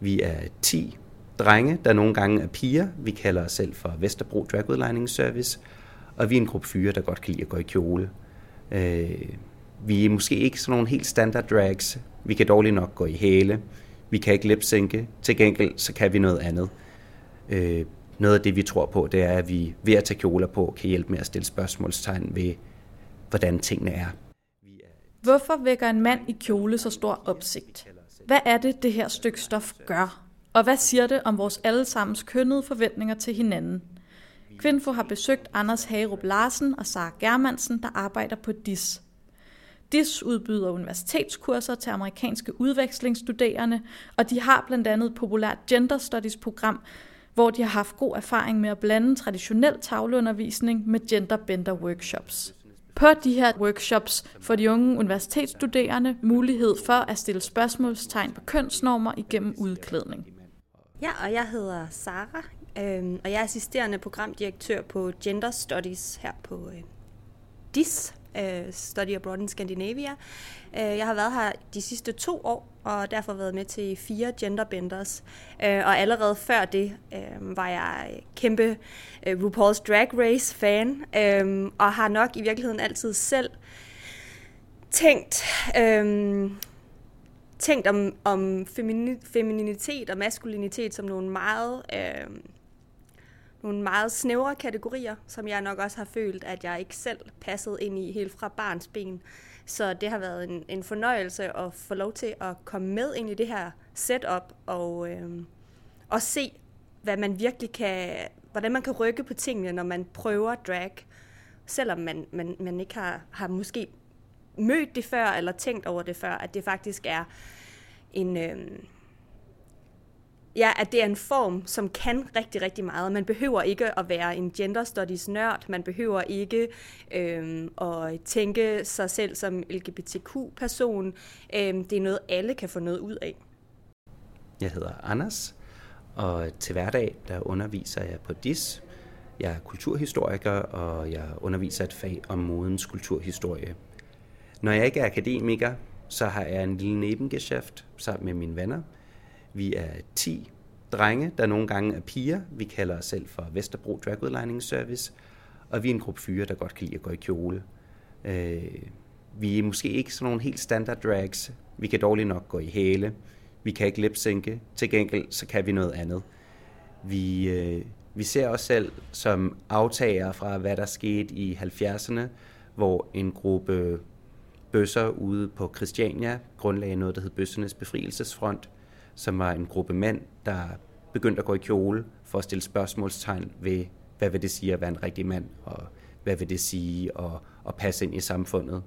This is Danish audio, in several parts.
Vi er 10 drenge, der nogle gange er piger. Vi kalder os selv for Vesterbro Drag Service. Og vi er en gruppe fyre, der godt kan lide at gå i kjole. Øh, vi er måske ikke sådan nogle helt standard drags. Vi kan dårligt nok gå i hæle. Vi kan ikke lipsynke. Til gengæld så kan vi noget andet. Øh, noget af det, vi tror på, det er, at vi ved at tage kjoler på, kan hjælpe med at stille spørgsmålstegn ved, hvordan tingene er. Hvorfor vækker en mand i kjole så stor opsigt? Hvad er det, det her stykke stof gør? Og hvad siger det om vores allesammens kønnede forventninger til hinanden? Kvinfo har besøgt Anders Hagerup Larsen og Sara Germansen, der arbejder på DIS. DIS udbyder universitetskurser til amerikanske udvekslingsstuderende, og de har blandt andet et populært gender studies program, hvor de har haft god erfaring med at blande traditionel tavleundervisning med genderbender workshops. På de her workshops får de unge universitetsstuderende mulighed for at stille spørgsmålstegn på kønsnormer igennem udklædning. Ja, og jeg hedder Sara, øh, og jeg er assisterende programdirektør på Gender Studies her på øh, DIS, øh, Study Abroad in Scandinavia. Øh, jeg har været her de sidste to år, og derfor været med til fire genderbenders. Øh, og allerede før det øh, var jeg kæmpe øh, RuPaul's Drag Race fan, øh, og har nok i virkeligheden altid selv tænkt... Øh, tænkt om, om femininitet og maskulinitet som nogle meget øh, nogle meget snævre kategorier, som jeg nok også har følt, at jeg ikke selv passede ind i helt fra barns ben. Så det har været en, en fornøjelse at få lov til at komme med ind i det her setup og, øh, og se, hvad man virkelig kan, hvordan man kan rykke på tingene, når man prøver drag, selvom man, man, man ikke har, har måske mødt det før eller tænkt over det før, at det faktisk er en, øh, ja, at det er en form, som kan rigtig, rigtig meget. Man behøver ikke at være en gender studies nørd. Man behøver ikke øh, at tænke sig selv som LGBTQ-person. Øh, det er noget, alle kan få noget ud af. Jeg hedder Anders, og til hverdag der underviser jeg på DIS. Jeg er kulturhistoriker, og jeg underviser et fag om modens kulturhistorie. Når jeg ikke er akademiker, så har jeg en lille nebengeschæft sammen med mine venner – vi er 10 drenge, der nogle gange er piger. Vi kalder os selv for Vesterbro Drag Service. Og vi er en gruppe fyre, der godt kan lide at gå i kjole. Øh, vi er måske ikke sådan nogle helt standard drags. Vi kan dårligt nok gå i hæle. Vi kan ikke lipsynke. Til gengæld så kan vi noget andet. Vi, øh, vi ser os selv som aftager fra, hvad der skete i 70'erne, hvor en gruppe bøsser ude på Christiania grundlagde noget, der hed Bøssernes Befrielsesfront – som var en gruppe mænd, der begyndte at gå i kjole for at stille spørgsmålstegn ved, hvad vil det sige at være en rigtig mand, og hvad vil det sige at, at passe ind i samfundet.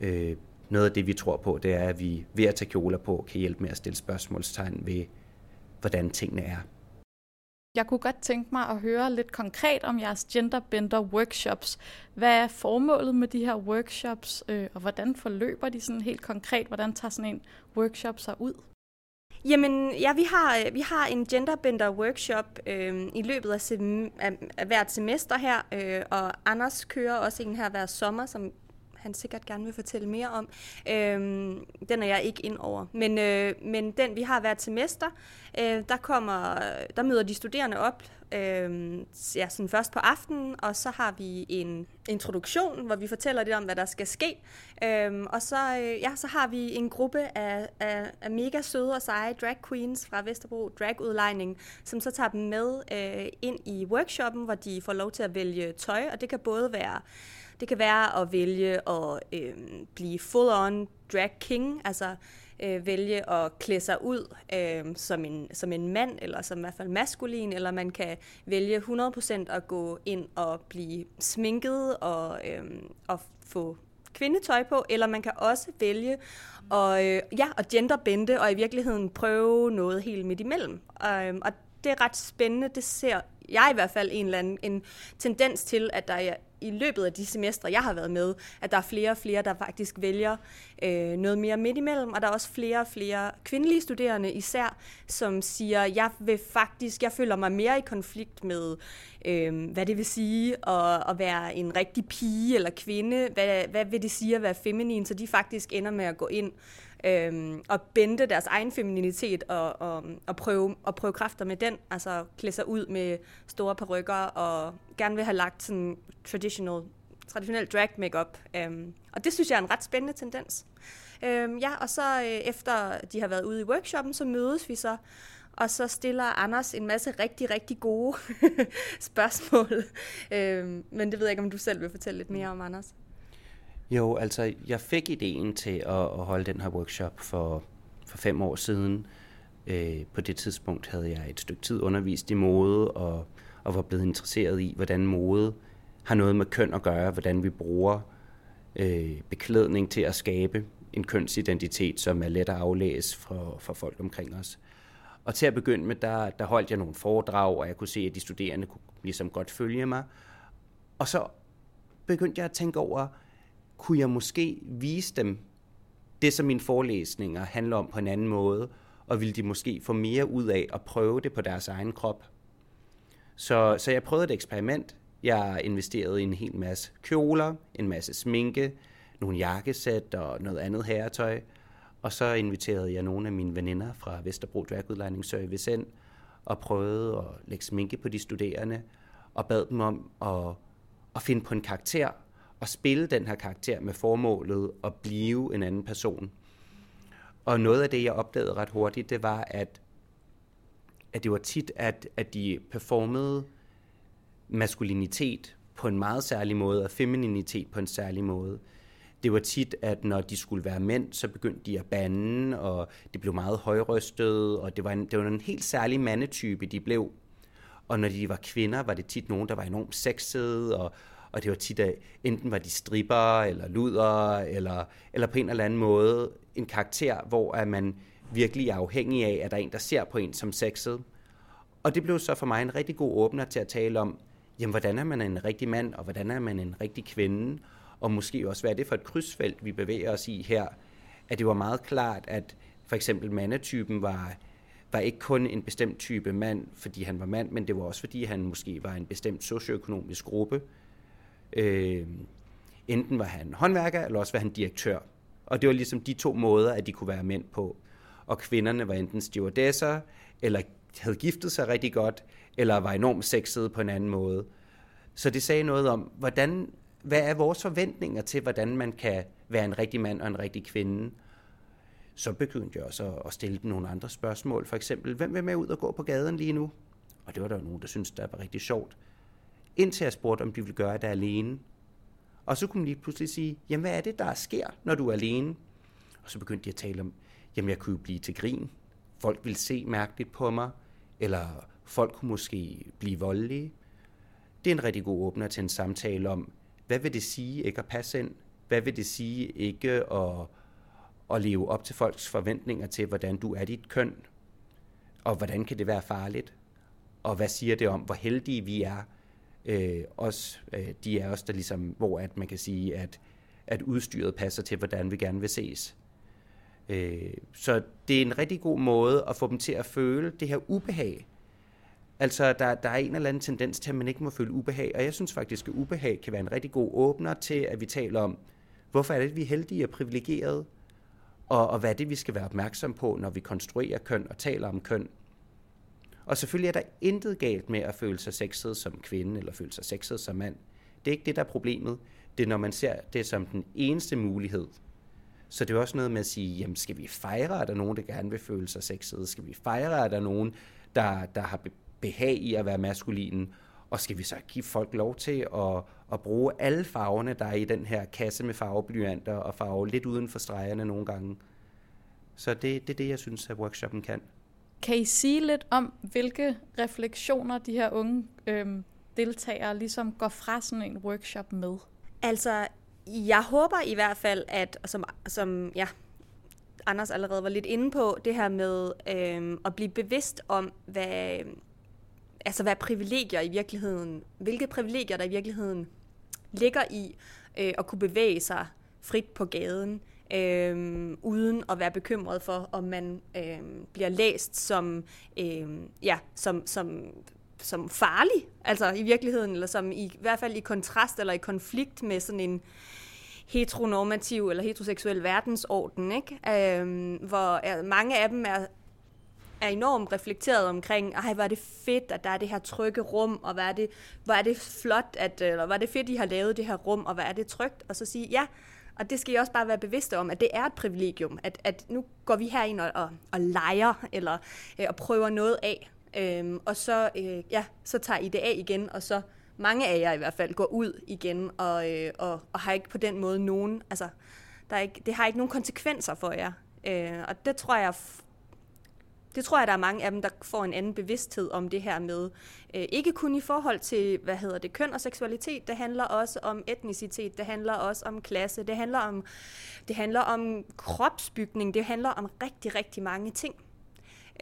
Øh, noget af det, vi tror på, det er, at vi ved at tage kjoler på, kan hjælpe med at stille spørgsmålstegn ved, hvordan tingene er. Jeg kunne godt tænke mig at høre lidt konkret om jeres genderbender workshops. Hvad er formålet med de her workshops, øh, og hvordan forløber de sådan helt konkret? Hvordan tager sådan en workshop sig ud? Jamen, ja, vi har, øh, vi har en genderbender workshop øh, i løbet af, sem- af, af hvert semester her, øh, og Anders kører også en her hver sommer, som han sikkert gerne vil fortælle mere om. Øhm, den er jeg ikke ind over. Men, øh, men den, vi har hvert semester, øh, der, kommer, der møder de studerende op øh, ja, sådan først på aftenen, og så har vi en introduktion, hvor vi fortæller lidt om, hvad der skal ske. Øh, og så, øh, ja, så har vi en gruppe af, af, af mega søde og seje drag queens fra Vesterbro Dragudlejning, som så tager dem med øh, ind i workshoppen, hvor de får lov til at vælge tøj, og det kan både være det kan være at vælge at øh, blive full-on drag king, altså øh, vælge at klæde sig ud øh, som, en, som en mand, eller som i hvert fald maskulin, eller man kan vælge 100% at gå ind og blive sminket og, øh, og få kvindetøj på, eller man kan også vælge at, øh, ja, at genderbende og i virkeligheden prøve noget helt midt imellem. Øh, og det er ret spændende. Det ser jeg i hvert fald en eller anden en tendens til, at der er i løbet af de semestre, jeg har været med, at der er flere og flere, der faktisk vælger øh, noget mere midt imellem, og der er også flere og flere kvindelige studerende især, som siger, jeg vil faktisk, jeg føler mig mere i konflikt med, øh, hvad det vil sige at, at være en rigtig pige eller kvinde, hvad, hvad vil det sige at være feminin, så de faktisk ender med at gå ind øhm, og bente deres egen femininitet og, og, og, prøve, og prøve kræfter med den. Altså klæde sig ud med store perukker og gerne vil have lagt sådan traditional, traditionel drag makeup. Øhm, og det synes jeg er en ret spændende tendens. Øhm, ja, og så øh, efter de har været ude i workshoppen, så mødes vi så og så stiller Anders en masse rigtig, rigtig gode spørgsmål. Øhm, men det ved jeg ikke, om du selv vil fortælle lidt mere om, Anders. Jo, altså jeg fik ideen til at, at holde den her workshop for, for fem år siden. Øh, på det tidspunkt havde jeg et stykke tid undervist i mode, og, og var blevet interesseret i, hvordan mode har noget med køn at gøre, hvordan vi bruger øh, beklædning til at skabe en kønsidentitet, som er let at aflæse for, for folk omkring os. Og til at begynde med, der, der holdt jeg nogle foredrag, og jeg kunne se, at de studerende kunne ligesom godt følge mig. Og så begyndte jeg at tænke over, kunne jeg måske vise dem det, som mine forelæsninger handler om på en anden måde, og ville de måske få mere ud af at prøve det på deres egen krop. Så, så jeg prøvede et eksperiment. Jeg investerede i en hel masse kjoler, en masse sminke, nogle jakkesæt og noget andet herretøj. Og så inviterede jeg nogle af mine veninder fra Vesterbro Drag Service ind og prøvede at lægge sminke på de studerende og bad dem om at, at finde på en karakter at spille den her karakter med formålet at blive en anden person. Og noget af det, jeg opdagede ret hurtigt, det var, at, at det var tit, at, at de performede maskulinitet på en meget særlig måde, og femininitet på en særlig måde. Det var tit, at når de skulle være mænd, så begyndte de at bande, og det blev meget højrystet, og det var en, det var en helt særlig mandetype, de blev. Og når de var kvinder, var det tit nogen, der var enormt sexede, og, og det var tit, at enten var de stripper, eller luder, eller, eller på en eller anden måde en karakter, hvor at man virkelig er afhængig af, at der er en, der ser på en som sexet. Og det blev så for mig en rigtig god åbner til at tale om, jamen, hvordan er man en rigtig mand, og hvordan er man en rigtig kvinde, og måske også, hvad er det for et krydsfelt, vi bevæger os i her, at det var meget klart, at for eksempel mandetypen var, var ikke kun en bestemt type mand, fordi han var mand, men det var også, fordi han måske var en bestemt socioøkonomisk gruppe. Øh, enten var han håndværker, eller også var han direktør. Og det var ligesom de to måder, at de kunne være mænd på. Og kvinderne var enten stewardesser, eller havde giftet sig rigtig godt, eller var enormt sexede på en anden måde. Så det sagde noget om, hvordan hvad er vores forventninger til, hvordan man kan være en rigtig mand og en rigtig kvinde? Så begyndte jeg også at stille dem nogle andre spørgsmål. For eksempel, hvem vil med ud og gå på gaden lige nu? Og det var der jo nogen, der syntes, det var rigtig sjovt. Indtil jeg spurgte, om de ville gøre det alene. Og så kunne man lige pludselig sige, jamen hvad er det, der sker, når du er alene? Og så begyndte de at tale om, jamen jeg kunne jo blive til grin. Folk ville se mærkeligt på mig, eller folk kunne måske blive voldelige. Det er en rigtig god åbner til en samtale om, hvad vil det sige ikke at passe ind? Hvad vil det sige ikke at, at leve op til folks forventninger til, hvordan du er dit køn? Og hvordan kan det være farligt? Og hvad siger det om, hvor heldige vi er? Øh, os, øh, de er os, der ligesom, hvor at man kan sige, at, at udstyret passer til, hvordan vi gerne vil ses. Øh, så det er en rigtig god måde at få dem til at føle det her ubehag, Altså, der, der er en eller anden tendens til, at man ikke må føle ubehag, og jeg synes faktisk, at ubehag kan være en rigtig god åbner til, at vi taler om, hvorfor er det, at vi er heldige og privilegerede, og, og hvad er det, vi skal være opmærksom på, når vi konstruerer køn og taler om køn. Og selvfølgelig er der intet galt med at føle sig sexet som kvinde, eller føle sig sexet som mand. Det er ikke det, der er problemet. Det er, når man ser det som den eneste mulighed. Så det er også noget med at sige, jamen skal vi fejre, at der er nogen, der gerne vil føle sig sexet? Skal vi fejre, at der er nogen, der, der har behag i at være maskulinen? og skal vi så give folk lov til at, at bruge alle farverne, der er i den her kasse med farveblyanter, og farve lidt uden for stregerne nogle gange. Så det, det er det, jeg synes, at workshoppen kan. Kan I sige lidt om, hvilke refleksioner de her unge øhm, deltagere ligesom går fra sådan en workshop med? Altså, jeg håber i hvert fald, at som, som ja, Anders allerede var lidt inde på, det her med øhm, at blive bevidst om, hvad, altså hvad privilegier i virkeligheden, hvilke privilegier der i virkeligheden ligger i øh, at kunne bevæge sig frit på gaden, øh, uden at være bekymret for, om man øh, bliver læst som, øh, ja, som, som, som farlig, altså i virkeligheden, eller som i, i hvert fald i kontrast eller i konflikt med sådan en, heteronormativ eller heteroseksuel verdensorden, ikke? Øhm, hvor mange af dem er er enormt reflekteret omkring, ej, hvor er det fedt, at der er det her trygge rum, og hvor er det, hvor er det flot, at, øh, eller hvor er det fedt, I har lavet det her rum, og hvor er det trygt, og så sige, ja, og det skal I også bare være bevidste om, at det er et privilegium, at, at nu går vi her ind og, og, og leger, eller øh, og prøver noget af, øhm, og så, øh, ja, så tager I det af igen, og så mange af jer i hvert fald går ud igen, og, øh, og, og har ikke på den måde nogen, altså, der er ikke, det har ikke nogen konsekvenser for jer. Øh, og det tror jeg det tror jeg, der er mange af dem, der får en anden bevidsthed om det her med. Øh, ikke kun i forhold til, hvad hedder det, køn og seksualitet, det handler også om etnicitet, det handler også om klasse, det handler om, det handler om kropsbygning, det handler om rigtig, rigtig mange ting.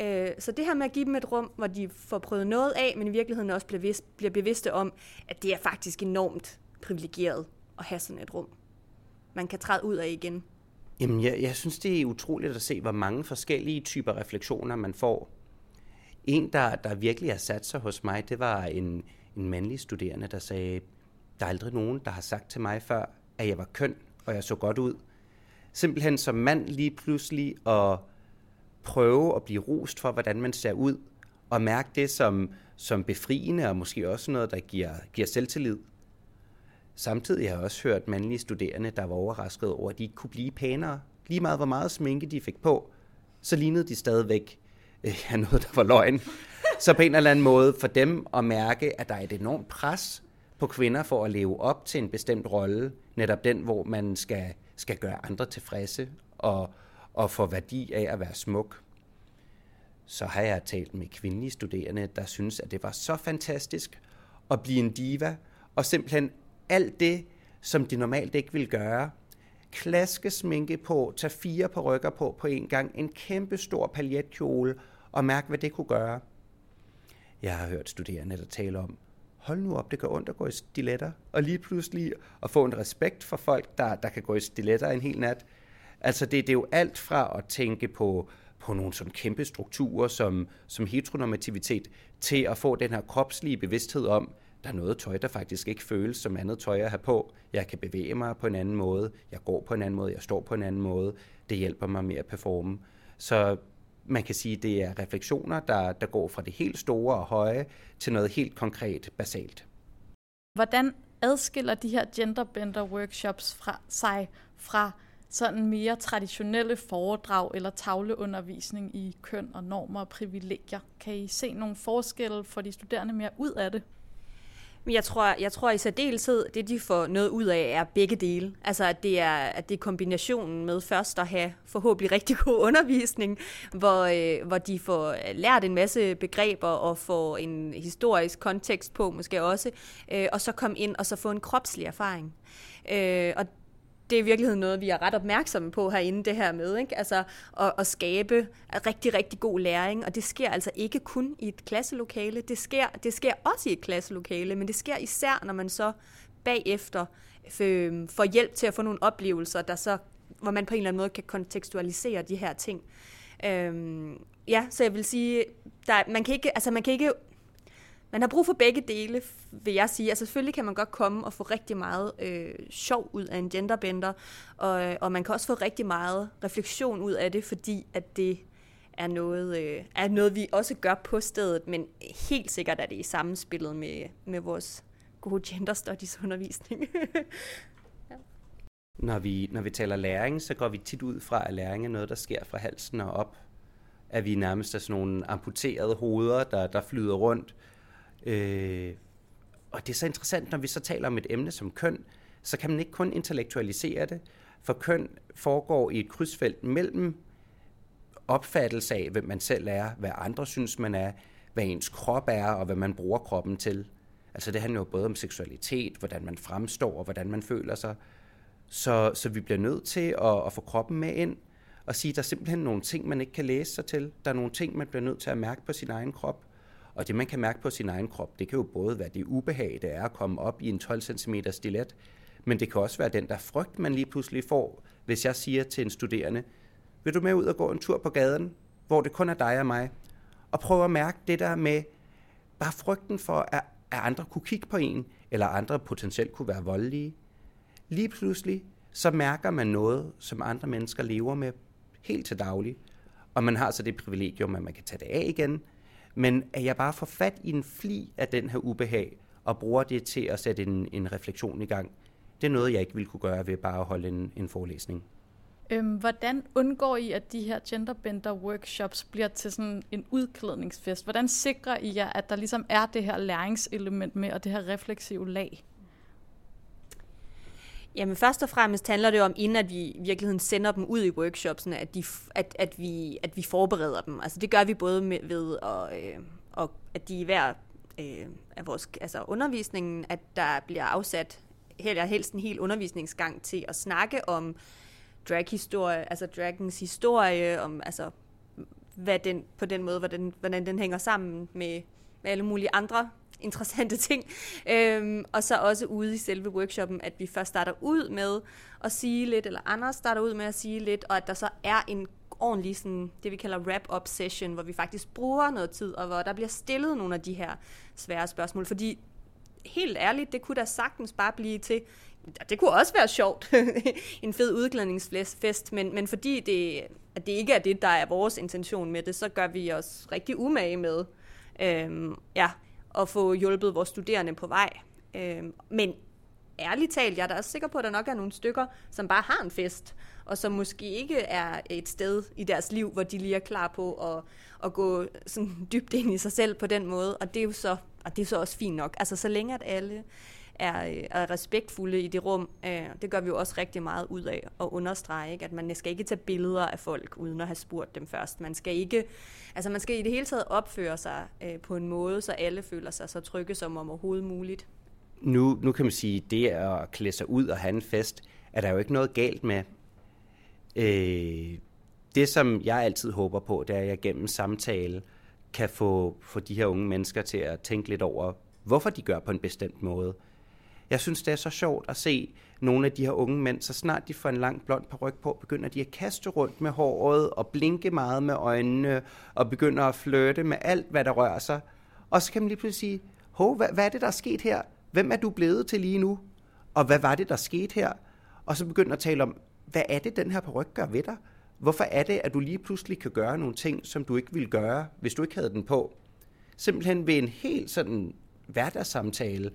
Øh, så det her med at give dem et rum, hvor de får prøvet noget af, men i virkeligheden også bliver, bevidst, bliver bevidste om, at det er faktisk enormt privilegeret at have sådan et rum. Man kan træde ud af igen. Jamen, jeg, jeg synes, det er utroligt at se, hvor mange forskellige typer refleksioner man får. En, der, der virkelig har sat sig hos mig, det var en, en mandlig studerende, der sagde, der er aldrig nogen, der har sagt til mig før, at jeg var køn, og jeg så godt ud. Simpelthen som mand lige pludselig at prøve at blive rost for, hvordan man ser ud, og mærke det som, som befriende, og måske også noget, der giver, giver selvtillid. Samtidig har jeg også hørt mandlige studerende, der var overrasket over, at de ikke kunne blive pænere. Lige meget hvor meget sminke de fik på, så lignede de stadigvæk øh, ja, noget, der var løgn. Så på en eller anden måde for dem at mærke, at der er et enormt pres på kvinder for at leve op til en bestemt rolle, netop den, hvor man skal, skal gøre andre tilfredse og, og få værdi af at være smuk. Så har jeg talt med kvindelige studerende, der synes, at det var så fantastisk at blive en diva, og simpelthen alt det, som de normalt ikke vil gøre. Klaske sminke på, tage fire på rykker på på en gang, en kæmpe stor paljetkjole, og mærke, hvad det kunne gøre. Jeg har hørt studerende, der taler om, hold nu op, det gør ondt at gå i stiletter, og lige pludselig at få en respekt for folk, der, der kan gå i stiletter en hel nat. Altså det, det er jo alt fra at tænke på, på nogle sådan kæmpe strukturer som, som heteronormativitet, til at få den her kropslige bevidsthed om, der er noget tøj, der faktisk ikke føles som andet tøj at have på. Jeg kan bevæge mig på en anden måde, jeg går på en anden måde, jeg står på en anden måde. Det hjælper mig med at performe. Så man kan sige, at det er refleksioner, der, der går fra det helt store og høje til noget helt konkret basalt. Hvordan adskiller de her genderbender workshops fra sig fra sådan mere traditionelle foredrag eller tavleundervisning i køn og normer og privilegier? Kan I se nogle forskelle for de studerende mere ud af det? Men jeg tror, jeg tror i særdeleshed, det de får noget ud af, er begge dele. Altså at det er, at det er kombinationen med først at have forhåbentlig rigtig god undervisning, hvor, øh, hvor de får lært en masse begreber og får en historisk kontekst på måske også, øh, og så komme ind og så få en kropslig erfaring. Øh, og det er i virkeligheden noget, vi er ret opmærksomme på herinde, det her med, ikke? Altså at, at skabe rigtig, rigtig god læring, og det sker altså ikke kun i et klasselokale, det sker, det sker også i et klasselokale, men det sker især, når man så bagefter øh, får hjælp til at få nogle oplevelser, der så, hvor man på en eller anden måde kan kontekstualisere de her ting. Øhm, ja, så jeg vil sige, der, man, kan ikke, altså man kan ikke man har brug for begge dele, vil jeg sige. Altså selvfølgelig kan man godt komme og få rigtig meget øh, sjov ud af en genderbender, og, øh, og man kan også få rigtig meget refleksion ud af det, fordi at det er noget, øh, er noget, vi også gør på stedet, men helt sikkert er det i sammenspillet med, med vores gode gender studies undervisning. ja. Når vi, når vi taler læring, så går vi tit ud fra, at læring er noget, der sker fra halsen og op. At vi nærmest er sådan nogle amputerede hoveder, der, der flyder rundt, Øh, og det er så interessant, når vi så taler om et emne som køn, så kan man ikke kun intellektualisere det, for køn foregår i et krydsfelt mellem opfattelse af, hvem man selv er, hvad andre synes, man er, hvad ens krop er, og hvad man bruger kroppen til. Altså det handler jo både om seksualitet, hvordan man fremstår, og hvordan man føler sig. Så, så vi bliver nødt til at, at få kroppen med ind, og sige, at der er simpelthen nogle ting, man ikke kan læse sig til. Der er nogle ting, man bliver nødt til at mærke på sin egen krop. Og det, man kan mærke på sin egen krop, det kan jo både være det ubehag, det er at komme op i en 12 cm stilet, men det kan også være den der frygt, man lige pludselig får, hvis jeg siger til en studerende, vil du med ud og gå en tur på gaden, hvor det kun er dig og mig, og prøve at mærke det der med bare frygten for, at, at andre kunne kigge på en, eller andre potentielt kunne være voldelige. Lige pludselig, så mærker man noget, som andre mennesker lever med helt til daglig. Og man har så det privilegium, at man kan tage det af igen. Men at jeg bare får fat i en fli af den her ubehag, og bruger det til at sætte en, en refleksion i gang, det er noget, jeg ikke ville kunne gøre ved bare at holde en, en forelæsning. Øhm, hvordan undgår I, at de her genderbender workshops bliver til sådan en udklædningsfest? Hvordan sikrer I jer, at der ligesom er det her læringselement med, og det her refleksive lag? Jamen først og fremmest handler det om, inden at vi i virkeligheden sender dem ud i workshopsene, at, de, at, at, vi, at vi forbereder dem. Altså det gør vi både med, ved, at, øh, og at de i hver øh, af vores altså undervisningen, at der bliver afsat heller helst en hel undervisningsgang til at snakke om draghistorie, altså dragens historie, om altså, hvad den, på den måde, hvordan, hvordan den hænger sammen med, med alle mulige andre interessante ting. Øhm, og så også ude i selve workshoppen, at vi først starter ud med at sige lidt, eller andre starter ud med at sige lidt, og at der så er en ordentlig sådan, det vi kalder wrap-up session, hvor vi faktisk bruger noget tid, og hvor der bliver stillet nogle af de her svære spørgsmål. Fordi helt ærligt, det kunne da sagtens bare blive til, det kunne også være sjovt, en fed udklædningsfest, men, men fordi det, at det ikke er det, der er vores intention med det, så gør vi os rigtig umage med øh, ja, at få hjulpet vores studerende på vej. Øh, men ærligt talt, jeg er da også sikker på, at der nok er nogle stykker, som bare har en fest, og som måske ikke er et sted i deres liv, hvor de lige er klar på at, at gå sådan dybt ind i sig selv på den måde, og det er jo så, og det er så også fint nok. Altså så længe at alle er, øh, er respektfulde i det rum. Øh, det gør vi jo også rigtig meget ud af at understrege, ikke? at man skal ikke tage billeder af folk uden at have spurgt dem først. Man skal ikke, altså man skal i det hele taget opføre sig øh, på en måde, så alle føler sig så trygge som om overhovedet muligt. Nu, nu kan man sige, at det at klæde sig ud og have en fest, er der jo ikke noget galt med. Øh, det, som jeg altid håber på, det er, at jeg gennem samtale kan få, få de her unge mennesker til at tænke lidt over, hvorfor de gør på en bestemt måde. Jeg synes, det er så sjovt at se nogle af de her unge mænd, så snart de får en lang blond ryg på, begynder de at kaste rundt med håret og blinke meget med øjnene og begynder at flirte med alt, hvad der rører sig. Og så kan man lige pludselig sige, Hov, hvad, hvad er det, der er sket her? Hvem er du blevet til lige nu? Og hvad var det, der skete her? Og så begynder at tale om, hvad er det, den her ryg gør ved dig? Hvorfor er det, at du lige pludselig kan gøre nogle ting, som du ikke ville gøre, hvis du ikke havde den på? Simpelthen ved en helt sådan hverdagssamtale,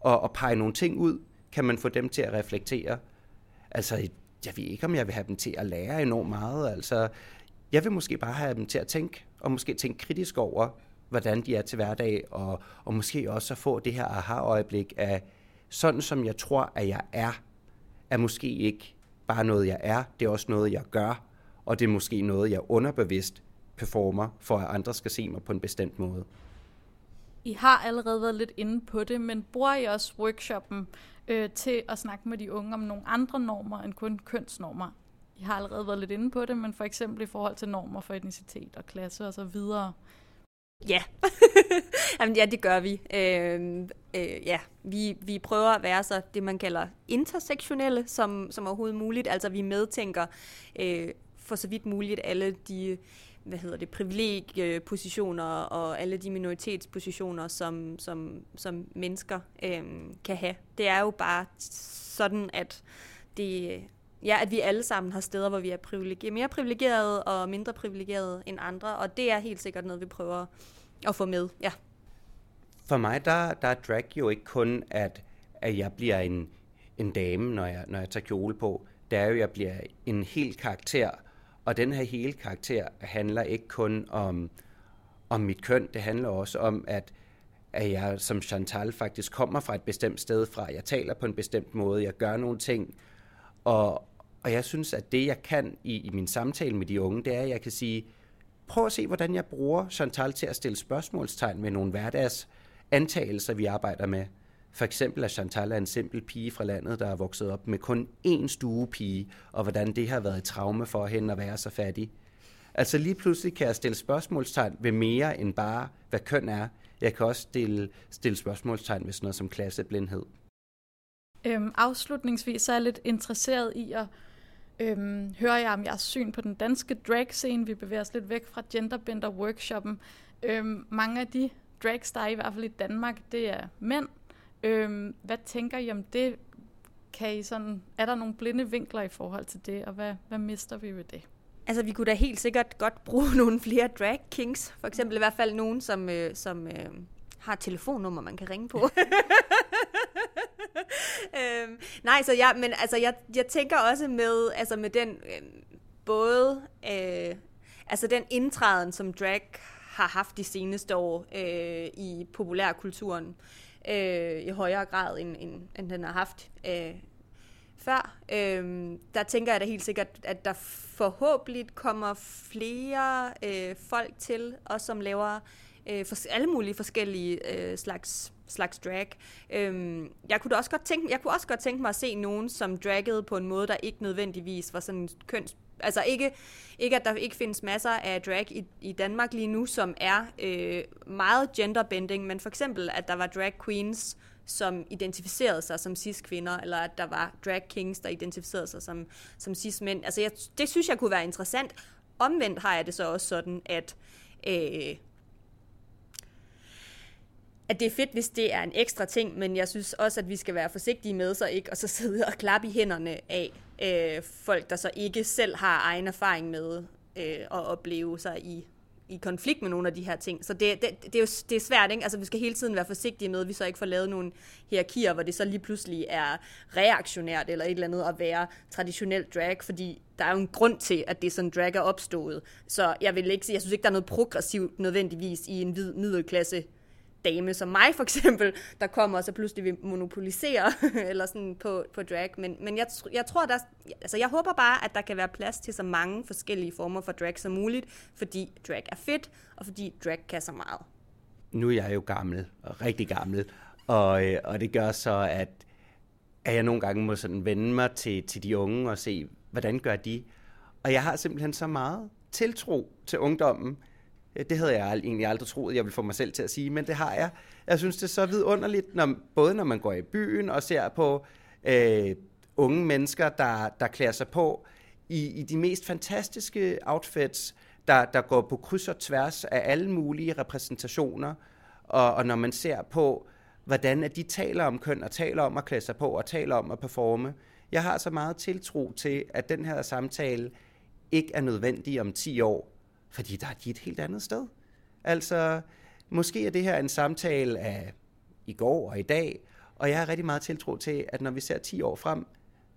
og, og pege nogle ting ud, kan man få dem til at reflektere. Altså, jeg ved ikke, om jeg vil have dem til at lære enormt meget. Altså, jeg vil måske bare have dem til at tænke, og måske tænke kritisk over, hvordan de er til hverdag, og, og måske også at få det her aha-øjeblik af, sådan som jeg tror, at jeg er, er måske ikke bare noget, jeg er, det er også noget, jeg gør, og det er måske noget, jeg underbevidst performer, for at andre skal se mig på en bestemt måde. I har allerede været lidt inde på det, men bruger I også workshoppen øh, til at snakke med de unge om nogle andre normer end kun kønsnormer? I har allerede været lidt inde på det, men for eksempel i forhold til normer for etnicitet og klasse og så videre. Ja, Jamen, ja, det gør vi. Øh, øh, ja, vi, vi prøver at være så det, man kalder intersektionelle, som, som overhovedet muligt. Altså vi medtænker øh, for så vidt muligt alle de hvad hedder det, privilegiepositioner og alle de minoritetspositioner, som, som, som mennesker øh, kan have. Det er jo bare sådan, at det, ja, at vi alle sammen har steder, hvor vi er privilegier, mere privilegerede og mindre privilegerede end andre, og det er helt sikkert noget, vi prøver at få med. Ja. For mig, der, der er drag jo ikke kun, at, at jeg bliver en, en dame, når jeg, når jeg tager kjole på. Det er jo, at jeg bliver en hel karakter, og den her hele karakter handler ikke kun om, om mit køn, det handler også om, at, at jeg som Chantal faktisk kommer fra et bestemt sted fra. Jeg taler på en bestemt måde, jeg gør nogle ting, og, og jeg synes, at det jeg kan i, i min samtale med de unge, det er, at jeg kan sige, prøv at se, hvordan jeg bruger Chantal til at stille spørgsmålstegn med nogle hverdags antagelser, vi arbejder med. For eksempel at Chantal er en simpel pige fra landet, der er vokset op med kun én stuepige, og hvordan det har været et traume for hende at være så fattig. Altså lige pludselig kan jeg stille spørgsmålstegn ved mere end bare, hvad køn er. Jeg kan også stille, stille spørgsmålstegn ved sådan noget som klasseblindhed. Øhm, afslutningsvis så er jeg lidt interesseret i at øhm, høre jer om jeres syn på den danske drag-scene. Vi bevæger os lidt væk fra genderbender-workshoppen. Øhm, mange af de drags, der er i hvert fald i Danmark, det er mænd, Øhm, hvad tænker I om det? kan I sådan, er der nogle blinde vinkler i forhold til det, og hvad, hvad mister vi ved det? Altså, vi kunne da helt sikkert godt bruge nogle flere drag kings. For eksempel i hvert fald nogen, som, øh, som øh, har et telefonnummer, man kan ringe på. øhm, nej, så jeg, men altså, jeg, jeg tænker også med, altså med den øh, både, øh, altså den indtræden, som drag har haft de seneste år øh, i populærkulturen, øh, i højere grad, end, end, end den har haft øh, før. Øh, der tænker jeg da helt sikkert, at der forhåbentlig kommer flere øh, folk til, og som laver øh, for, alle mulige forskellige øh, slags slags drag. Øhm, jeg kunne også godt tænke, jeg kunne også godt tænke mig at se nogen, som draggede på en måde, der ikke nødvendigvis var sådan køns altså ikke, ikke, at der ikke findes masser af drag i, i Danmark lige nu, som er øh, meget genderbending, men for eksempel, at der var drag queens, som identificerede sig som cis-kvinder, eller at der var drag kings, der identificerede sig som, som cis-mænd. Altså, jeg, det synes jeg kunne være interessant. Omvendt har jeg det så også sådan, at øh, at det er fedt, hvis det er en ekstra ting, men jeg synes også, at vi skal være forsigtige med så ikke, og så sidde og klappe i hænderne af øh, folk, der så ikke selv har egen erfaring med øh, at opleve sig i, i konflikt med nogle af de her ting. Så det, det, det er jo det er svært, ikke? Altså, vi skal hele tiden være forsigtige med, at vi så ikke får lavet nogle hierarkier, hvor det så lige pludselig er reaktionært eller et eller andet at være traditionel drag, fordi der er jo en grund til, at det er sådan drag er opstået. Så jeg vil ikke sige, jeg synes ikke, der er noget progressivt nødvendigvis i en hvid middelklasse dame som mig for eksempel, der kommer og så pludselig vil monopolisere eller sådan på, på drag. Men, men jeg, jeg tror, der, altså jeg håber bare, at der kan være plads til så mange forskellige former for drag som muligt, fordi drag er fedt, og fordi drag kan så meget. Nu er jeg jo gammel, og rigtig gammel, og, øh, og det gør så, at, at jeg nogle gange må sådan vende mig til, til de unge og se, hvordan gør de? Og jeg har simpelthen så meget tiltro til ungdommen, Øh, det havde jeg egentlig aldrig troet, jeg ville få mig selv til at sige, men det har jeg. Jeg synes, det er så vidunderligt, når, både når man går i byen og ser på øh, unge mennesker, der, der klæder sig på i, i de mest fantastiske outfits, der, der går på kryds og tværs af alle mulige repræsentationer. Og, og når man ser på, hvordan at de taler om køn, og taler om at klæde sig på, og taler om at performe. Jeg har så meget tiltro til, at den her samtale ikke er nødvendig om 10 år, fordi der er de et helt andet sted. Altså, måske er det her en samtale af i går og i dag, og jeg har rigtig meget tiltro til, at når vi ser 10 år frem,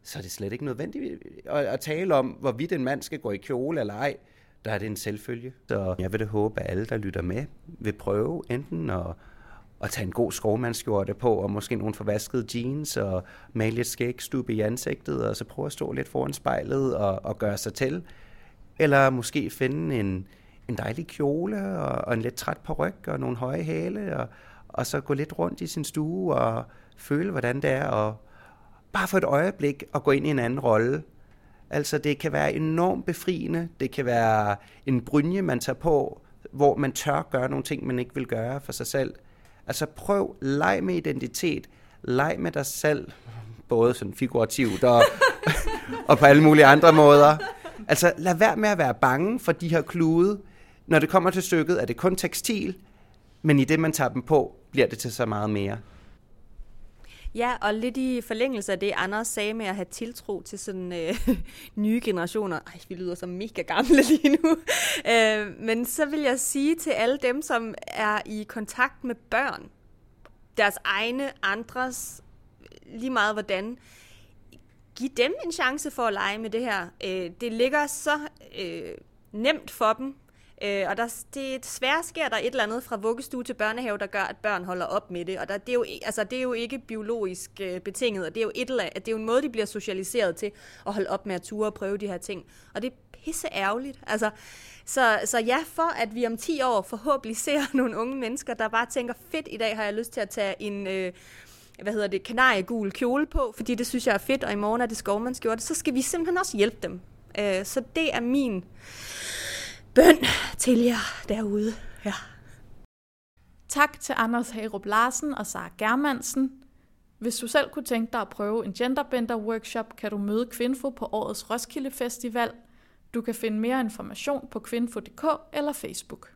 så er det slet ikke nødvendigt at, at tale om, hvorvidt en mand skal gå i kjole eller ej. Der er det en selvfølge. Så jeg vil da håbe, at alle, der lytter med, vil prøve enten at, at tage en god skovmandskjorte på, og måske nogle forvaskede jeans, og male et skægstube i ansigtet, og så prøve at stå lidt foran spejlet og, og gøre sig til. Eller måske finde en, en dejlig kjole og, og en lidt træt ryg og nogle høje hæle, og, og så gå lidt rundt i sin stue og føle, hvordan det er, og bare for et øjeblik at gå ind i en anden rolle. Altså det kan være enormt befriende, det kan være en brynje, man tager på, hvor man tør gøre nogle ting, man ikke vil gøre for sig selv. Altså prøv, leg med identitet, leg med dig selv, både sådan figurativt og, og på alle mulige andre måder. Altså, lad være med at være bange for de her klude. Når det kommer til stykket, er det kun tekstil, men i det, man tager dem på, bliver det til så meget mere. Ja, og lidt i forlængelse af det, Anders sagde med at have tiltro til sådan øh, nye generationer. Ej, vi lyder så mega gamle lige nu. øh, men så vil jeg sige til alle dem, som er i kontakt med børn, deres egne, andres, lige meget hvordan, give dem en chance for at lege med det her. Øh, det ligger så øh, nemt for dem, øh, og der, det, er desværre sker der et eller andet fra vuggestue til børnehave, der gør, at børn holder op med det. Og der, det, er jo, altså, det er jo ikke biologisk øh, betinget, og det er jo et eller andet, det er jo en måde, de bliver socialiseret til at holde op med at ture og prøve de her ting. Og det er pisse ærgerligt. Altså, så, så ja, for at vi om 10 år forhåbentlig ser nogle unge mennesker, der bare tænker, fedt, i dag har jeg lyst til at tage en... Øh, hvad hedder det, kanariegul kjole på, fordi det synes jeg er fedt, og i morgen er det skovmandsgjort, så skal vi simpelthen også hjælpe dem. Øh, så det er min bøn til jer derude. Ja. Tak til Anders Hagerup Larsen og Sara Germansen. Hvis du selv kunne tænke dig at prøve en genderbender workshop, kan du møde Kvinfo på årets Roskilde Festival. Du kan finde mere information på kvinfo.dk eller Facebook.